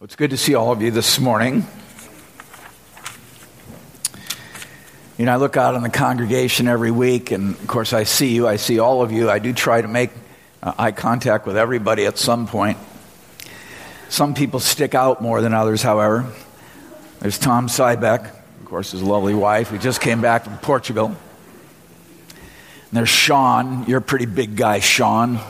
Well, it's good to see all of you this morning. You know, I look out on the congregation every week, and of course, I see you. I see all of you. I do try to make uh, eye contact with everybody at some point. Some people stick out more than others, however. There's Tom Sybeck, of course, his lovely wife, who just came back from Portugal. And there's Sean. You're a pretty big guy, Sean.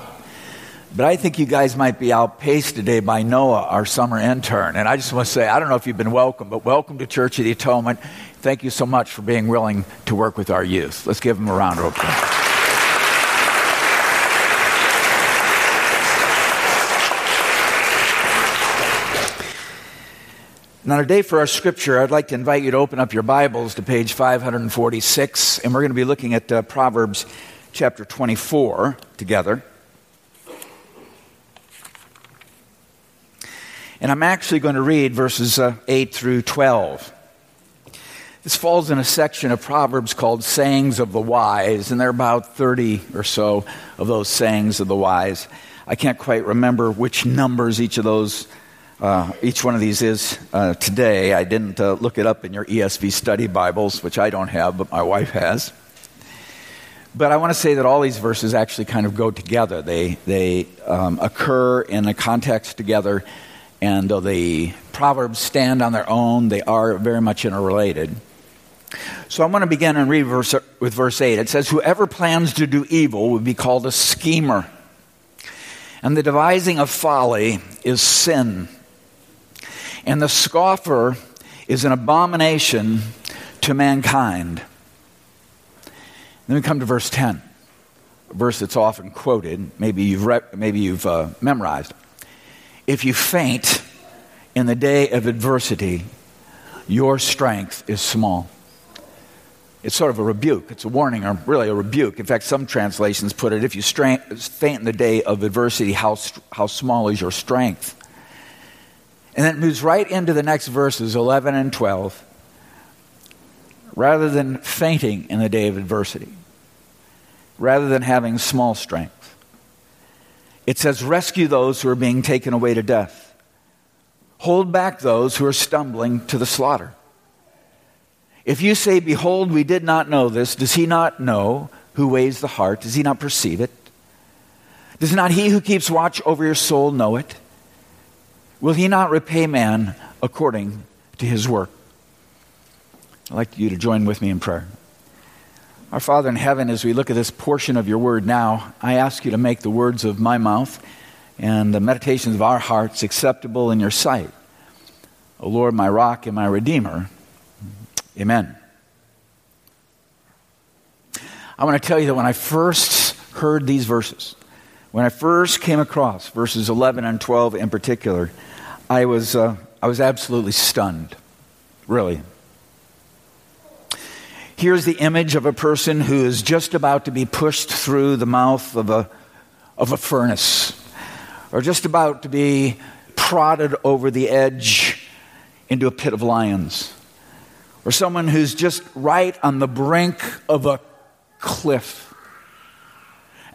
But I think you guys might be outpaced today by Noah, our summer intern. And I just want to say, I don't know if you've been welcome, but welcome to Church of the Atonement. Thank you so much for being willing to work with our youth. Let's give them a round of applause. Now, today for our scripture, I'd like to invite you to open up your Bibles to page 546, and we're going to be looking at uh, Proverbs chapter 24 together. And I'm actually going to read verses uh, 8 through 12. This falls in a section of Proverbs called Sayings of the Wise, and there are about 30 or so of those sayings of the wise. I can't quite remember which numbers each of those, uh, each one of these is uh, today. I didn't uh, look it up in your ESV study Bibles, which I don't have, but my wife has. But I want to say that all these verses actually kind of go together. They, they um, occur in a context together and though the Proverbs stand on their own, they are very much interrelated. So I'm going to begin and read verse, with verse 8. It says, Whoever plans to do evil will be called a schemer, and the devising of folly is sin. And the scoffer is an abomination to mankind. Then we come to verse 10, a verse that's often quoted. Maybe you've, re- maybe you've uh, memorized. If you faint in the day of adversity, your strength is small. It's sort of a rebuke. It's a warning, or really a rebuke. In fact, some translations put it if you faint in the day of adversity, how, how small is your strength? And then it moves right into the next verses, 11 and 12. Rather than fainting in the day of adversity, rather than having small strength, it says, Rescue those who are being taken away to death. Hold back those who are stumbling to the slaughter. If you say, Behold, we did not know this, does he not know who weighs the heart? Does he not perceive it? Does not he who keeps watch over your soul know it? Will he not repay man according to his work? I'd like you to join with me in prayer. Our Father in heaven, as we look at this portion of your word now, I ask you to make the words of my mouth and the meditations of our hearts acceptable in your sight. O Lord, my rock and my redeemer. Amen. I want to tell you that when I first heard these verses, when I first came across verses 11 and 12 in particular, I was, uh, I was absolutely stunned. Really. Here's the image of a person who is just about to be pushed through the mouth of a, of a furnace, or just about to be prodded over the edge into a pit of lions, or someone who's just right on the brink of a cliff.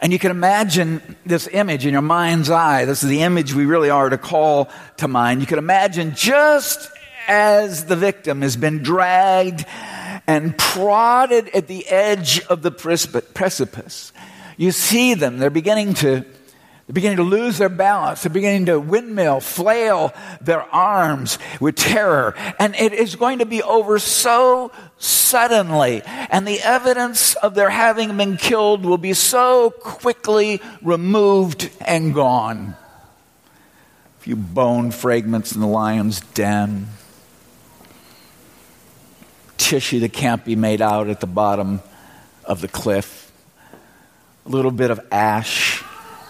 And you can imagine this image in your mind's eye. This is the image we really are to call to mind. You can imagine just as the victim has been dragged and prodded at the edge of the precipice. You see them, they're beginning to they're beginning to lose their balance. They're beginning to windmill, flail their arms with terror. And it is going to be over so suddenly. And the evidence of their having been killed will be so quickly removed and gone. A few bone fragments in the lion's den tissue that can't be made out at the bottom of the cliff, a little bit of ash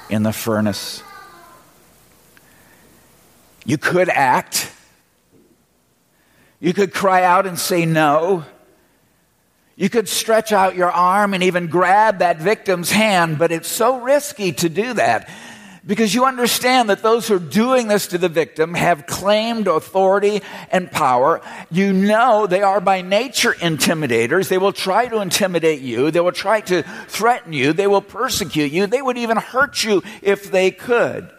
in the furnace. You could act. You could cry out and say no. You could stretch out your arm and even grab that victim's hand, but it's so risky to do that because you understand that those who are doing this to the victim have claimed authority and power. You know they are by nature intimidators. They will try to intimidate you. They will try to threaten you. They will persecute you. They would even hurt you if they could.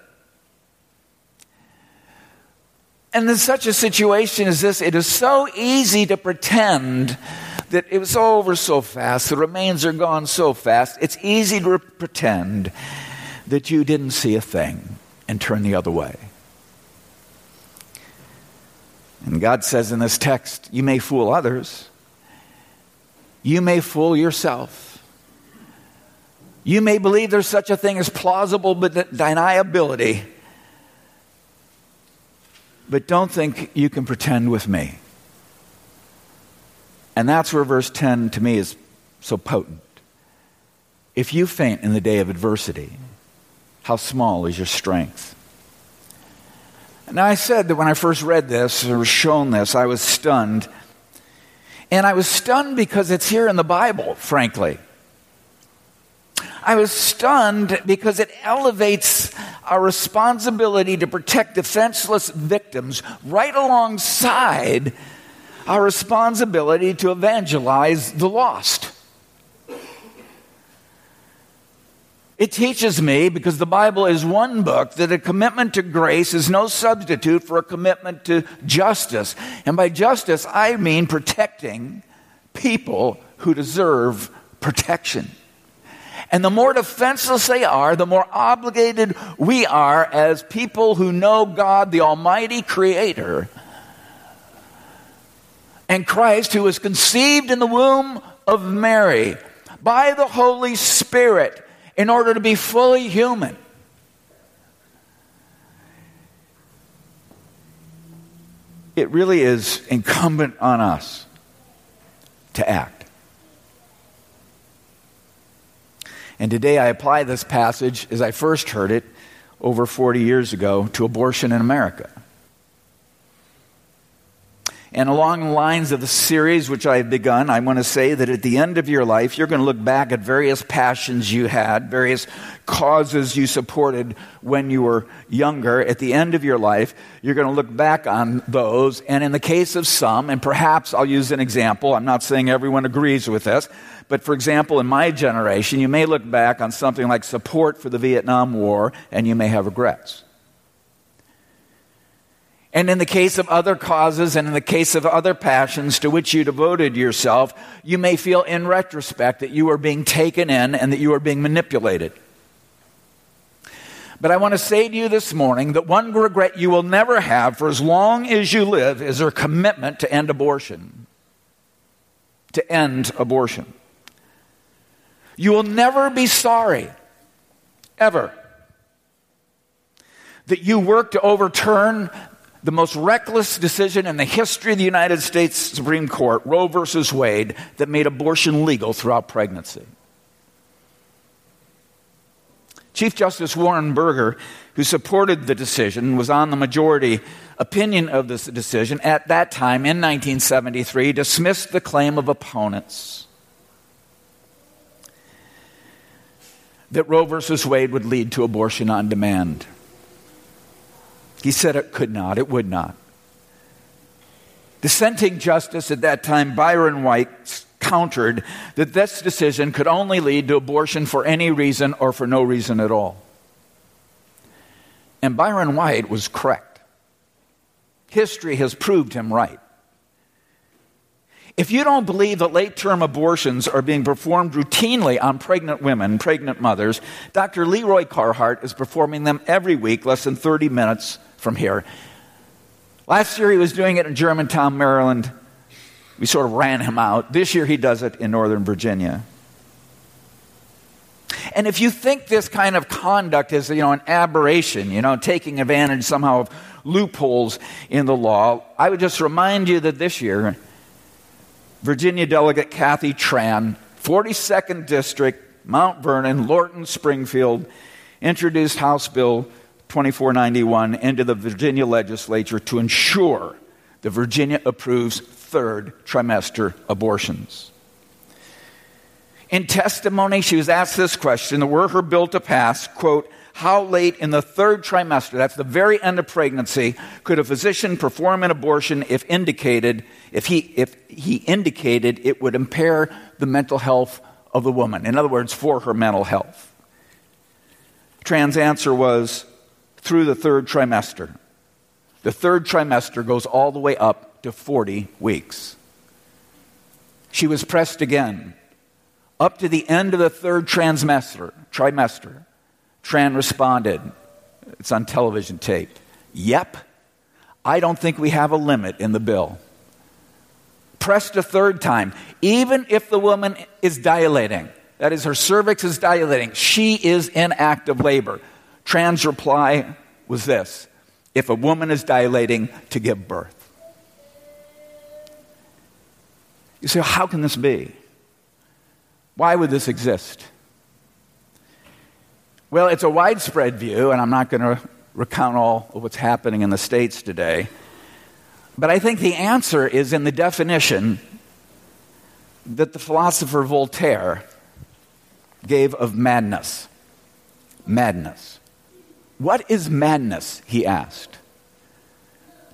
And in such a situation as this, it is so easy to pretend that it was over so fast, the remains are gone so fast. It's easy to pretend that you didn't see a thing and turn the other way. And God says in this text, you may fool others, you may fool yourself. You may believe there's such a thing as plausible deniability but don't think you can pretend with me. And that's where verse 10 to me is so potent. If you faint in the day of adversity, how small is your strength? Now, I said that when I first read this or was shown this, I was stunned. And I was stunned because it's here in the Bible, frankly. I was stunned because it elevates our responsibility to protect defenseless victims right alongside our responsibility to evangelize the lost. It teaches me, because the Bible is one book, that a commitment to grace is no substitute for a commitment to justice. And by justice, I mean protecting people who deserve protection. And the more defenseless they are, the more obligated we are as people who know God, the Almighty Creator, and Christ, who was conceived in the womb of Mary by the Holy Spirit in order to be fully human. It really is incumbent on us to act. And today I apply this passage as I first heard it over 40 years ago to abortion in America. And along the lines of the series which I've begun, I want to say that at the end of your life, you're going to look back at various passions you had, various causes you supported when you were younger. At the end of your life, you're going to look back on those. And in the case of some, and perhaps I'll use an example, I'm not saying everyone agrees with this, but for example, in my generation, you may look back on something like support for the Vietnam War and you may have regrets. And in the case of other causes and in the case of other passions to which you devoted yourself, you may feel in retrospect that you are being taken in and that you are being manipulated. But I want to say to you this morning that one regret you will never have for as long as you live is your commitment to end abortion. To end abortion. You will never be sorry, ever, that you worked to overturn the most reckless decision in the history of the United States Supreme Court, Roe versus Wade, that made abortion legal throughout pregnancy. Chief Justice Warren Burger, who supported the decision, was on the majority opinion of this decision at that time in 1973, dismissed the claim of opponents that Roe versus Wade would lead to abortion on demand. He said it could not, it would not. Dissenting justice at that time, Byron White, countered that this decision could only lead to abortion for any reason or for no reason at all. And Byron White was correct. History has proved him right. If you don't believe that late term abortions are being performed routinely on pregnant women, pregnant mothers, Dr. Leroy Carhart is performing them every week, less than 30 minutes from here. Last year he was doing it in Germantown, Maryland. We sort of ran him out. This year he does it in Northern Virginia. And if you think this kind of conduct is, you know, an aberration, you know, taking advantage somehow of loopholes in the law, I would just remind you that this year Virginia delegate Kathy Tran, 42nd District, Mount Vernon, Lorton, Springfield, introduced House Bill 2491 into the Virginia legislature to ensure that Virginia approves third trimester abortions. In testimony, she was asked this question were her bill to pass, quote, how late in the third trimester, that's the very end of pregnancy, could a physician perform an abortion if indicated, if he, if he indicated it would impair the mental health of the woman? In other words, for her mental health. Tran's answer was through the third trimester. The third trimester goes all the way up to 40 weeks. She was pressed again up to the end of the third trimester. trimester. Tran responded, it's on television tape. Yep, I don't think we have a limit in the bill. Pressed a third time, even if the woman is dilating, that is, her cervix is dilating, she is in active labor. Tran's reply was this if a woman is dilating to give birth. You say, how can this be? Why would this exist? Well, it's a widespread view, and I'm not going to recount all of what's happening in the States today. But I think the answer is in the definition that the philosopher Voltaire gave of madness. Madness. What is madness? He asked.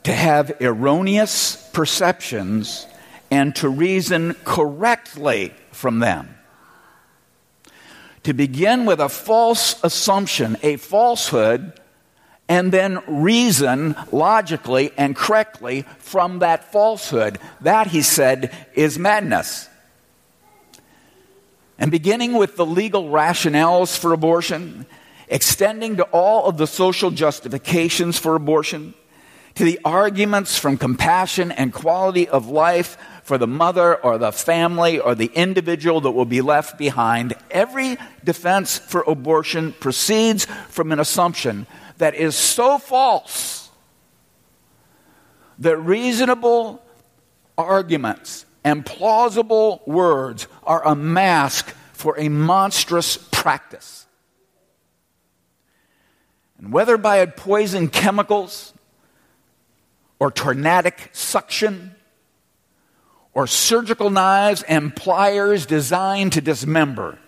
To have erroneous perceptions and to reason correctly from them. To begin with a false assumption, a falsehood, and then reason logically and correctly from that falsehood. That, he said, is madness. And beginning with the legal rationales for abortion, extending to all of the social justifications for abortion, to the arguments from compassion and quality of life for the mother or the family or the individual that will be left behind. Every defense for abortion proceeds from an assumption that is so false that reasonable arguments and plausible words are a mask for a monstrous practice. And whether by poison chemicals or tornadic suction or surgical knives and pliers designed to dismember,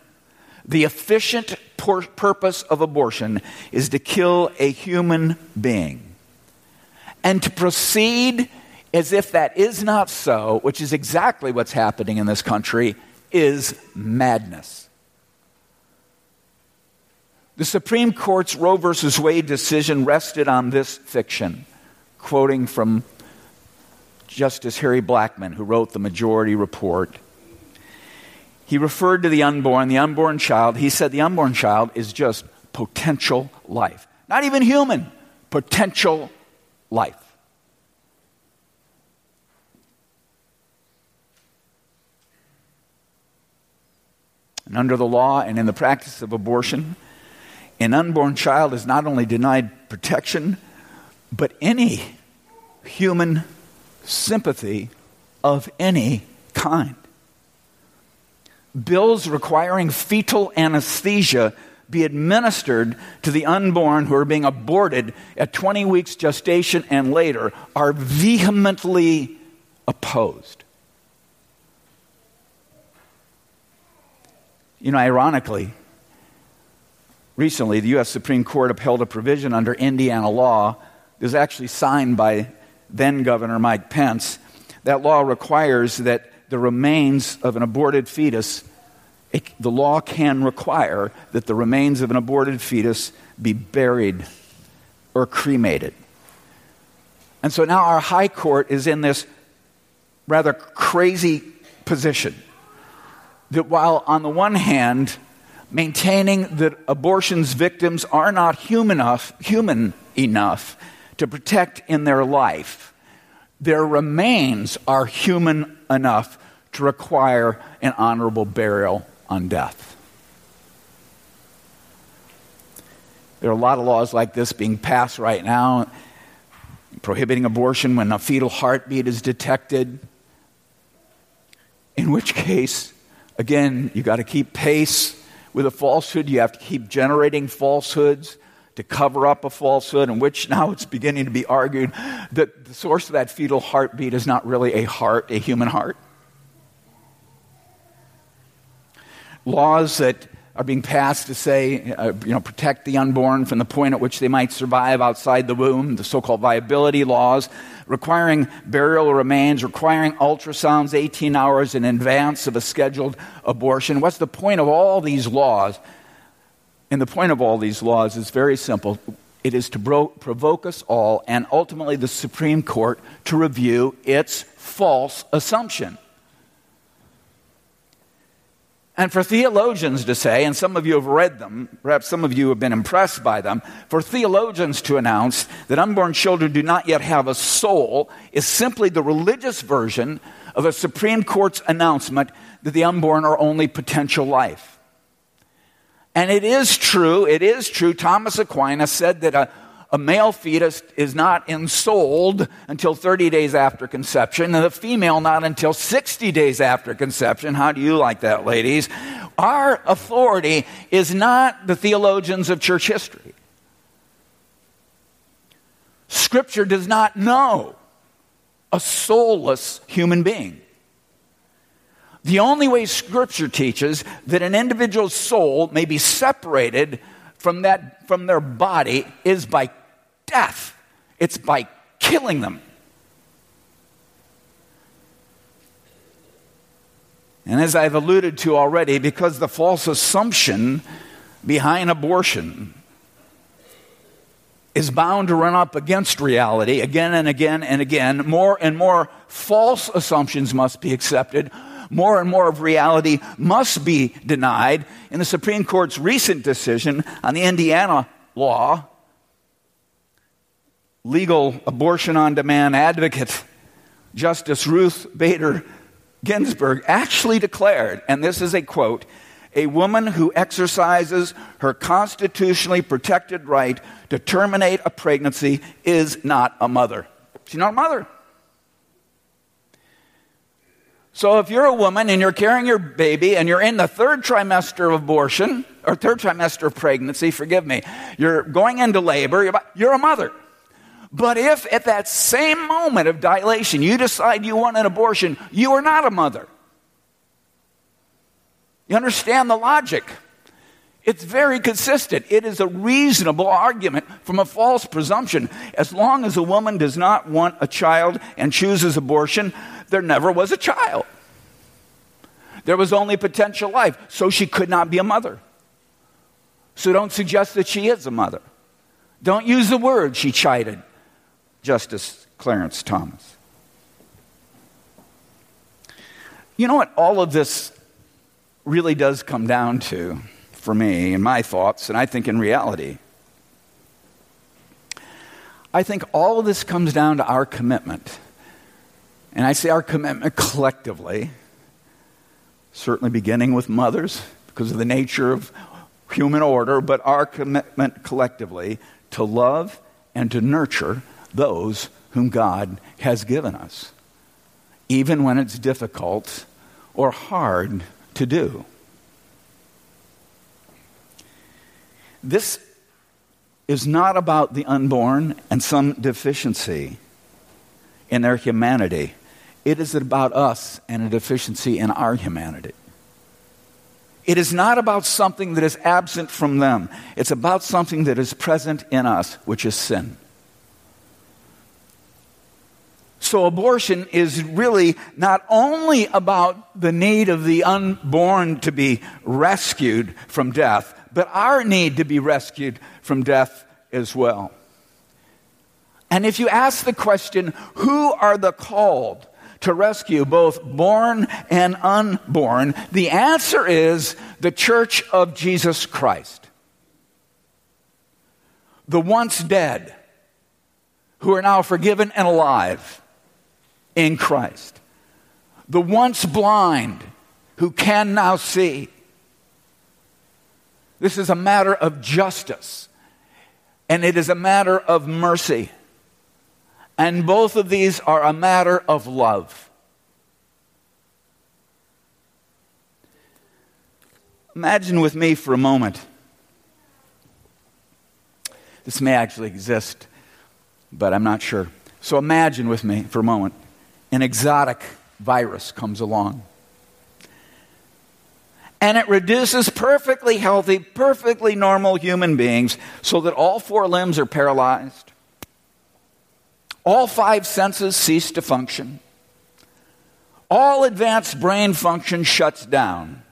the efficient purpose of abortion is to kill a human being. And to proceed as if that is not so, which is exactly what's happening in this country, is madness. The Supreme Court's Roe v. Wade decision rested on this fiction, quoting from Justice Harry Blackmun, who wrote the majority report. He referred to the unborn, the unborn child. He said the unborn child is just potential life. Not even human, potential life. And under the law and in the practice of abortion, an unborn child is not only denied protection, but any human sympathy of any kind. Bills requiring fetal anesthesia be administered to the unborn who are being aborted at 20 weeks gestation and later are vehemently opposed. You know, ironically, recently the U.S. Supreme Court upheld a provision under Indiana law that was actually signed by then Governor Mike Pence. That law requires that the remains of an aborted fetus, it, the law can require that the remains of an aborted fetus be buried or cremated. And so now our high court is in this rather crazy position that while on the one hand, maintaining that abortion's victims are not human enough, human enough to protect in their life, their remains are human enough to require an honorable burial on death. There are a lot of laws like this being passed right now prohibiting abortion when a fetal heartbeat is detected, in which case Again, you got to keep pace with a falsehood. You have to keep generating falsehoods to cover up a falsehood, in which now it's beginning to be argued that the source of that fetal heartbeat is not really a heart, a human heart. Laws that are being passed to say, uh, you know, protect the unborn from the point at which they might survive outside the womb, the so called viability laws, requiring burial remains, requiring ultrasounds 18 hours in advance of a scheduled abortion. What's the point of all these laws? And the point of all these laws is very simple. it is to bro- provoke us all and ultimately the Supreme Court to review its false assumption. And for theologians to say, and some of you have read them, perhaps some of you have been impressed by them, for theologians to announce that unborn children do not yet have a soul is simply the religious version of a Supreme Court's announcement that the unborn are only potential life. And it is true, it is true. Thomas Aquinas said that a, a male fetus is not ensouled until 30 days after conception, and the female not until 60 days after conception. How do you like that, ladies? Our authority is not the theologians of church history. Scripture does not know a soulless human being. The only way Scripture teaches that an individual's soul may be separated from, that, from their body is by death, it's by killing them. And as I've alluded to already, because the false assumption behind abortion is bound to run up against reality again and again and again, more and more false assumptions must be accepted more and more of reality must be denied. In the Supreme Court's recent decision on the Indiana law, legal abortion on demand advocate Justice Ruth Bader Ginsburg actually declared, and this is a quote, a woman who exercises her constitutionally protected right to terminate a pregnancy is not a mother. She's not a mother. So if you're a woman and you're carrying your baby and you're in the third trimester of abortion, or third trimester of pregnancy, forgive me, you're going into labor, you're a mother. But if at that same moment of dilation you decide you want an abortion, you are not a mother. You understand the logic? It's very consistent. It is a reasonable argument from a false presumption. As long as a woman does not want a child and chooses abortion, there never was a child. There was only potential life, so she could not be a mother. So don't suggest that she is a mother. Don't use the word, she chided Justice Clarence Thomas. You know what all of this really does come down to for me in my thoughts, and I think in reality? I think all of this comes down to our commitment and I say our commitment collectively, certainly beginning with mothers because of the nature of human order, but our commitment collectively to love and to nurture those whom God has given us, even when it's difficult or hard to do. This is not about the unborn and some deficiency in their humanity. It is about us and a deficiency in our humanity. It is not about something that is absent from them. It's about something that is present in us, which is sin. So, abortion is really not only about the need of the unborn to be rescued from death, but our need to be rescued from death as well. And if you ask the question, who are the called? to rescue both born and unborn? The answer is the church of Jesus Christ. The once dead who are now forgiven and alive in Christ. The once blind who can now see. This is a matter of justice, and it is a matter of mercy. And both of these are a matter of love. Imagine with me for a moment. This may actually exist, but I'm not sure. So imagine with me for a moment an exotic virus comes along. And it reduces perfectly healthy, perfectly normal human beings so that all four limbs are paralyzed all five senses cease to function. All advanced brain function shuts down.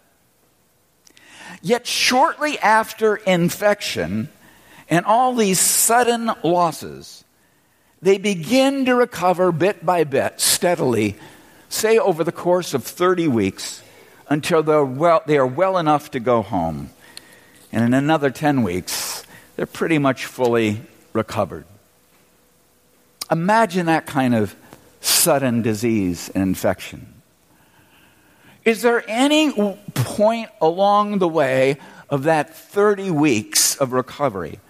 Yet, shortly after infection, And all these sudden losses, they begin to recover bit by bit, steadily, say over the course of 30 weeks, until they're well, they are well enough to go home. And in another 10 weeks, they're pretty much fully recovered. Imagine that kind of sudden disease and infection. Is there any point along the way of that 30 weeks of recovery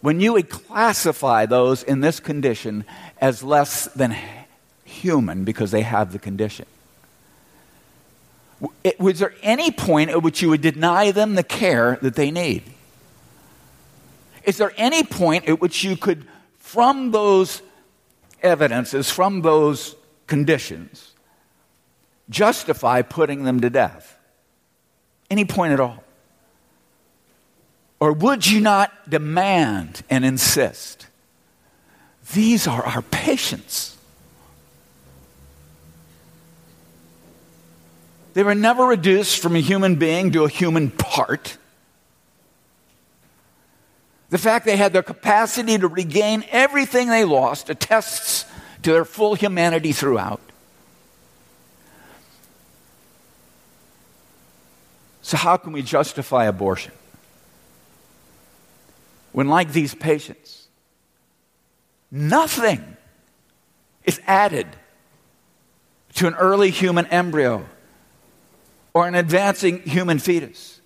when you would classify those in this condition as less than human because they have the condition? Was there any point at which you would deny them the care that they need? Is there any point at which you could, from those evidences, from those conditions, justify putting them to death? Any point at all? Or would you not demand and insist? These are our patients. They were never reduced from a human being to a human part. The fact they had the capacity to regain everything they lost attests to their full humanity throughout. So, how can we justify abortion? When, like these patients, nothing is added to an early human embryo or an advancing human fetus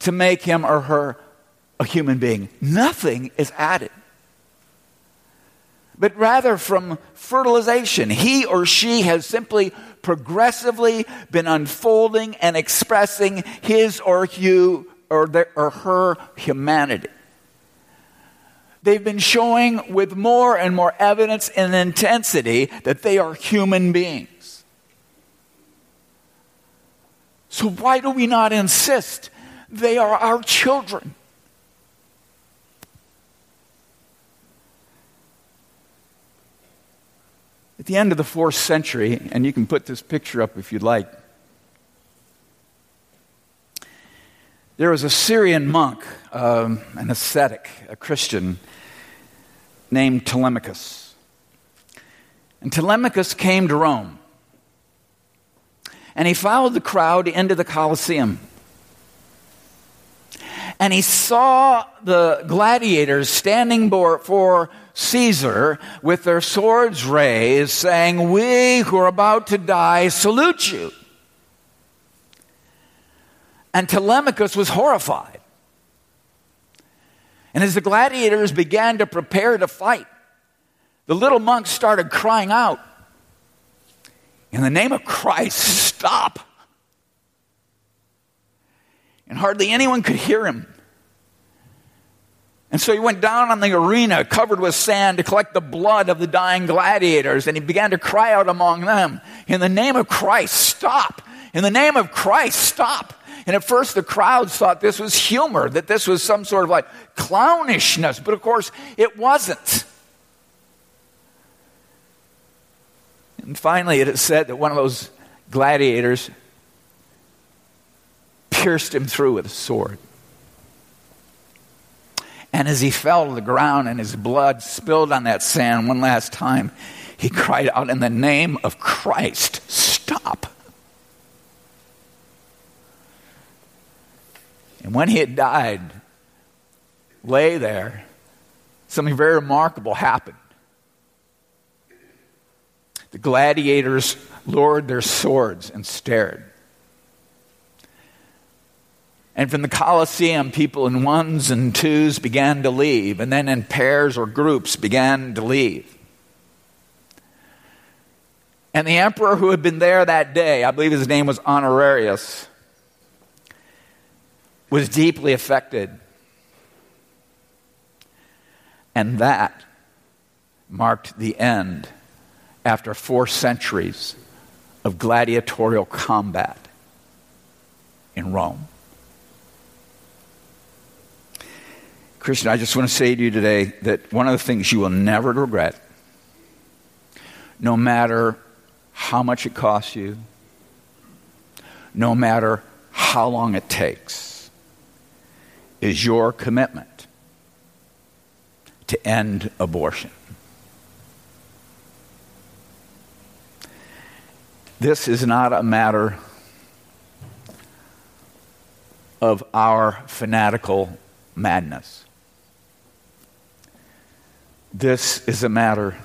to make him or her a human being. Nothing is added. But rather, from fertilization, he or she has simply progressively been unfolding and expressing his or you or, their, or her humanity. They've been showing with more and more evidence and intensity that they are human beings. So, why do we not insist they are our children? At the end of the fourth century, and you can put this picture up if you'd like, there was a Syrian monk, um, an ascetic, a Christian, named Telemachus. And Telemachus came to Rome. And he followed the crowd into the Colosseum. And he saw the gladiators standing before Caesar with their swords raised, saying, We who are about to die salute you. And Telemachus was horrified. And as the gladiators began to prepare to fight, the little monk started crying out, In the name of Christ, stop. And hardly anyone could hear him. And so he went down on the arena covered with sand to collect the blood of the dying gladiators, and he began to cry out among them, In the name of Christ, stop! In the name of Christ, stop! And at first the crowds thought this was humor, that this was some sort of like clownishness, but of course it wasn't. And finally it is said that one of those gladiators pierced him through with a sword. And as he fell to the ground and his blood spilled on that sand one last time, he cried out, In the name of Christ, stop. And when he had died, lay there, something very remarkable happened. The gladiators lowered their swords and stared. And from the Colosseum, people in ones and twos began to leave, and then in pairs or groups began to leave. And the emperor who had been there that day, I believe his name was Honorius, was deeply affected. And that marked the end after four centuries of gladiatorial combat in Rome. Christian, I just want to say to you today that one of the things you will never regret, no matter how much it costs you, no matter how long it takes, is your commitment to end abortion. This is not a matter of our fanatical madness. This is a matter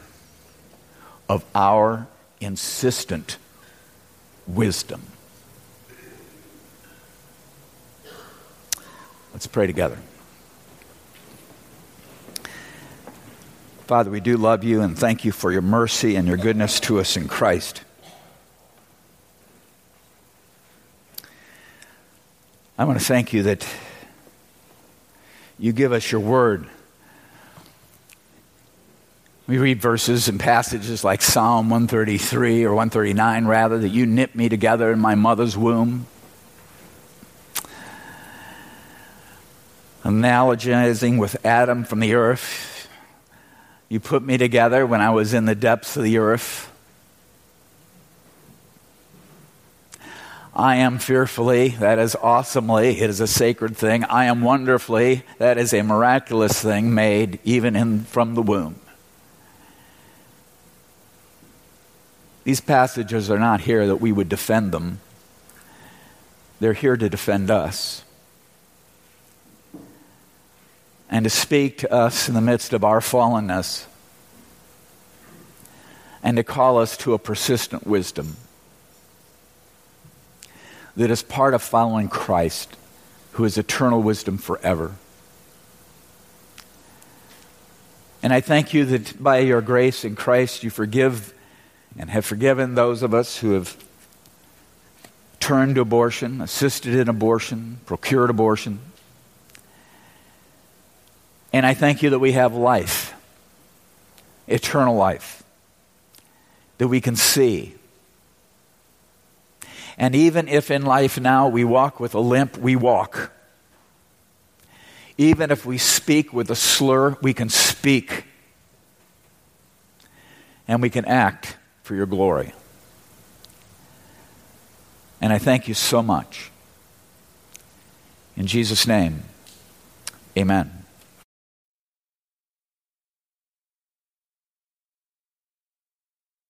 of our insistent wisdom. Let's pray together. Father, we do love you and thank you for your mercy and your goodness to us in Christ. I want to thank you that you give us your word. We read verses and passages like Psalm 133 or 139, rather, that you knit me together in my mother's womb. Analogizing with Adam from the earth, you put me together when I was in the depths of the earth. I am fearfully, that is awesomely, it is a sacred thing. I am wonderfully, that is a miraculous thing made even in, from the womb. These passages are not here that we would defend them, they're here to defend us and to speak to us in the midst of our fallenness and to call us to a persistent wisdom that is part of following Christ, who is eternal wisdom forever. And I thank you that by your grace in Christ you forgive and have forgiven those of us who have turned to abortion, assisted in abortion, procured abortion. And I thank you that we have life, eternal life, that we can see, and even if in life now we walk with a limp, we walk. Even if we speak with a slur, we can speak. And we can act for your glory. And I thank you so much. In Jesus' name, amen.